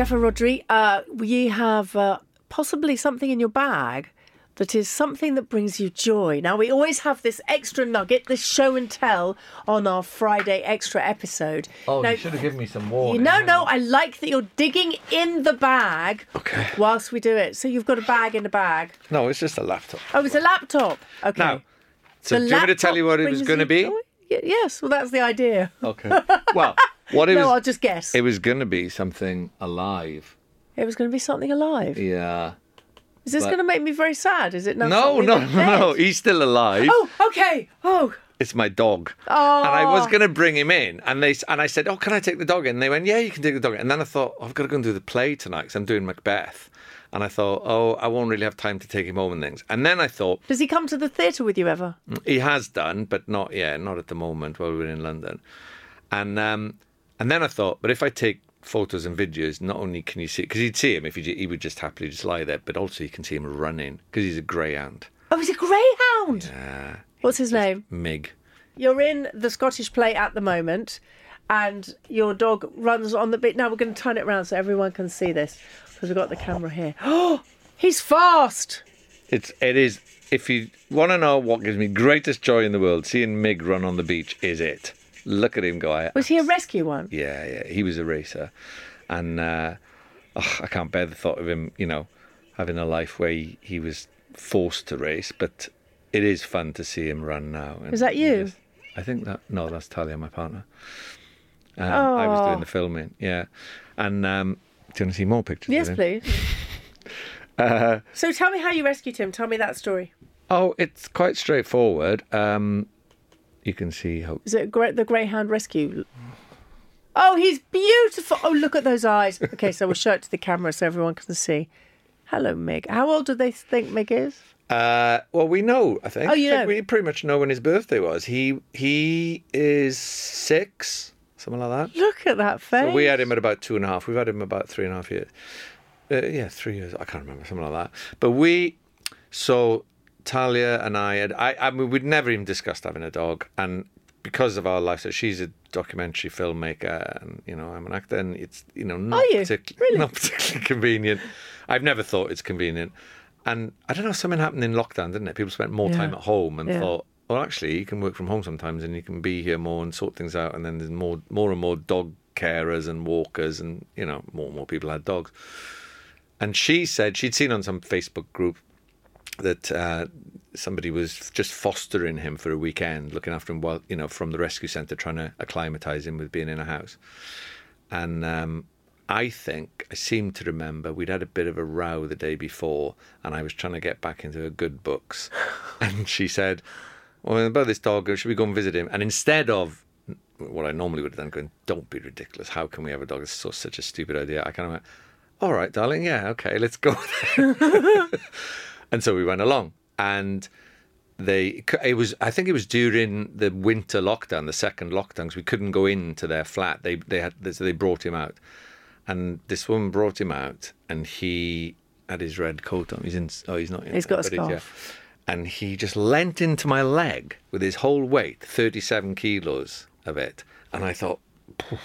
Steffan Rhodri, uh, we have uh, possibly something in your bag that is something that brings you joy. Now, we always have this extra nugget, this show and tell on our Friday extra episode. Oh, now, you should have given me some warning. no, no, I like that you're digging in the bag Okay. whilst we do it. So you've got a bag in a bag. No, it's just a laptop. Oh, it's a laptop. Okay. Now, so The do you want me to tell you what it was going to be? joy? Yes, well, that's the idea. Okay. Well, what it no, I'll just guess. it was going to be something alive. It was going to be something alive. Yeah. Is this but- going to make me very sad? Is it now No, no, no, no. He's still alive. Oh, okay. Oh, It's my dog. Oh. And I was going to bring him in, and they and I said, "Oh, can I take the dog in?" And they went, "Yeah, you can take the dog." in." And then I thought, oh, "I've got to go and do the play tonight because I'm doing Macbeth." And I thought, "Oh, I won't really have time to take him home and things." And then I thought, does he come to the theatre with you ever? He has done, but not yeah, not at the moment while we're in London. And um, and then I thought, but if I take photos and videos, not only can you see because you'd see him if he he would just happily just lie there, but also you can see him running because he's a greyhound. Oh, he's a greyhound. Uh, What's his name? Mig. You're in the Scottish play at the moment, and your dog runs on the bit. Now we're going to turn it around so everyone can see this because we've got the camera here. Oh, he's fast. It's it is. If you want to know what gives me greatest joy in the world, seeing Mig run on the beach is it. Look at him guy. Was he a rescue one? Yeah, yeah. He was a racer, and uh, oh, I can't bear the thought of him. You know, having a life where he, he was forced to race, but it is fun to see him run now. And Is that you? I think that no, that's Talia, my partner. Um, I was Oh. doing the filming, yeah. And um, do you want to see more pictures? Yes, please. Uh, So tell me how you rescued him. Tell me that story. oh, it's quite straightforward. Um, you can see how Is it the Greyhound Rescue? Oh, he's beautiful. Oh, look at those eyes. Okay, so we'll show it to the camera so everyone can see. Hello, Mig. How old do they think Mig is? Uh, well, we know. I think. Oh, you think know. We pretty much know when his birthday was. He he is six, something like that. Look at that face. So we had him at about two and a half. We've had him about three and a half years. Uh, yeah, three years. I can't remember something like that. But we, so Talia and I had. I, I mean, we'd never even discussed having a dog, and because of our life, so she's a documentary filmmaker, and you know I'm an actor, and it's you know not you? partic- Really? not particularly convenient. I've never thought it's convenient, and I don't know. Something happened in lockdown, didn't it? People spent more Yeah. time at home and Yeah. thought. Well, actually, you can work from home sometimes, and you can be here more and sort things out. And then there's more, more and more dog carers and walkers, and you know, more and more people had dogs. And she said she'd seen on some Facebook group that uh, somebody was just fostering him for a weekend, looking after him while you know from the rescue centre, trying to acclimatise him with being in a house. And um, I think I seem to remember we'd had a bit of a row the day before, and I was trying to get back into her good books, and she said, "Well, about this dog, should we go and visit him?" And instead of what I normally would have done, going, "Don't be ridiculous! How can we have a dog? It's so such a stupid idea." I kind of went, "All right, darling, yeah, okay, let's go." and so we went along, and they it was I think it was during the winter lockdown, the second lockdown, because we couldn't go into their flat. They they had so they brought him out, and this woman brought him out, and he had his red coat on. He's in. Oh, he's not. In He's got a but yeah. scarf. And he just leant into my leg with his whole weight, thirty-seven kilos of it, and I thought, "Poof."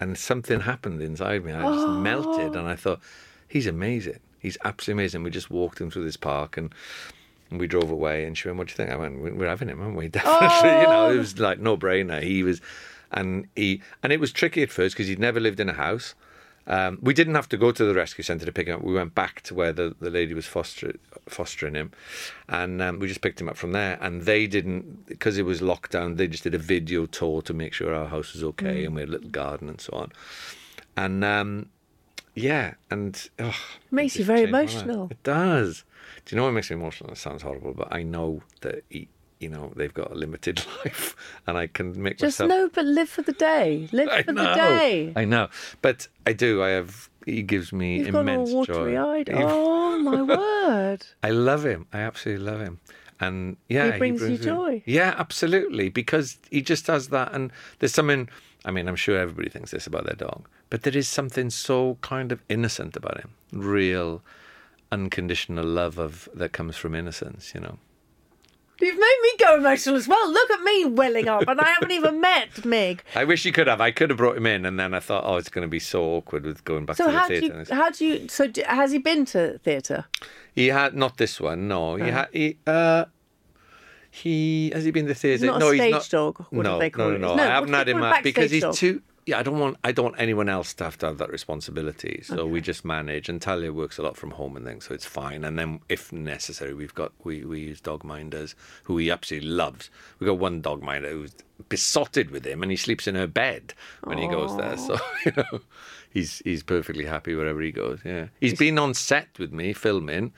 and something happened inside me. I just melted, oh. and I thought, he's amazing. He's absolutely amazing. We just walked him through this park, and and we drove away. And she went, "What do you think?" I went, "We're having him, aren't we? Definitely." You know, it was like no brainer. He was, and he, and it was tricky at first because he'd never lived in a house. Um, we didn't have to go to the rescue centre to pick him up. We went back to where the, the lady was foster, fostering him, and um, we just picked him up from there. And they didn't, because it was lockdown, they just did a video tour to make sure our house was okay and we had a little garden and so on. And um, yeah, and oh, Makes it you very changed my life. emotional. It does. Do you know what makes me emotional? It sounds horrible, but I know that he, you know they've got a limited life, and I can make Just myself. no, but live for the day. Live I for know. the day. I know, but I do. I have. He gives me You've gone all watery joy. eyed. He- Oh my word. I love him. I absolutely love him. And yeah, He brings you me- joy. Yeah, absolutely. Because he just does that. And there's something, I mean, I'm sure everybody thinks this about their dog, but there is something so kind of innocent about him. Real, unconditional love of that comes from innocence, you know. You've made me go emotional as well. Look at me welling up, and I haven't even met Mig. I wish you could have. I could have brought him in, and then I thought, oh, it's going to be so awkward with going back So to the how do theatre. you? How do you? So do, has he been to theatre? He had not this one. No, he had. He, uh, he has he been the theatre? not a no, he's stage not. dog. What no, they call no, no, no, I haven't had him because he's dog? too. Yeah, I don't want. I don't want anyone else to have to have that responsibility. So we just manage. And Talia works a lot from home and things, so it's fine. And then, if necessary, we've got we we use dog minders who he absolutely loves. We got one dog minder who's besotted with him, and he sleeps in her bed when he goes there. So you know, he's he's perfectly happy wherever he goes. Yeah, he's been on set with me filming.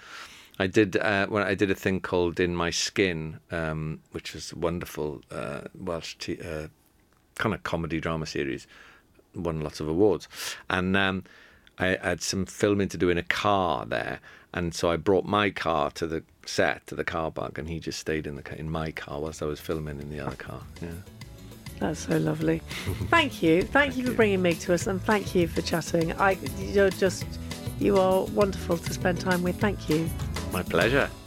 I did uh, when I did a thing called "In My Skin," um, which was a wonderful uh, Welsh t- uh, kind of comedy drama series. Won lots of awards, and um, I had some filming to do in a car there, and so I brought my car to the set to the car park, and he just stayed in the in my car whilst I was filming in the other car. Yeah. That's so lovely. Thank you. Thank, you for bringing Mig to us, and thank you for chatting. I, you're just, you are wonderful to spend time with. Thank you. My pleasure.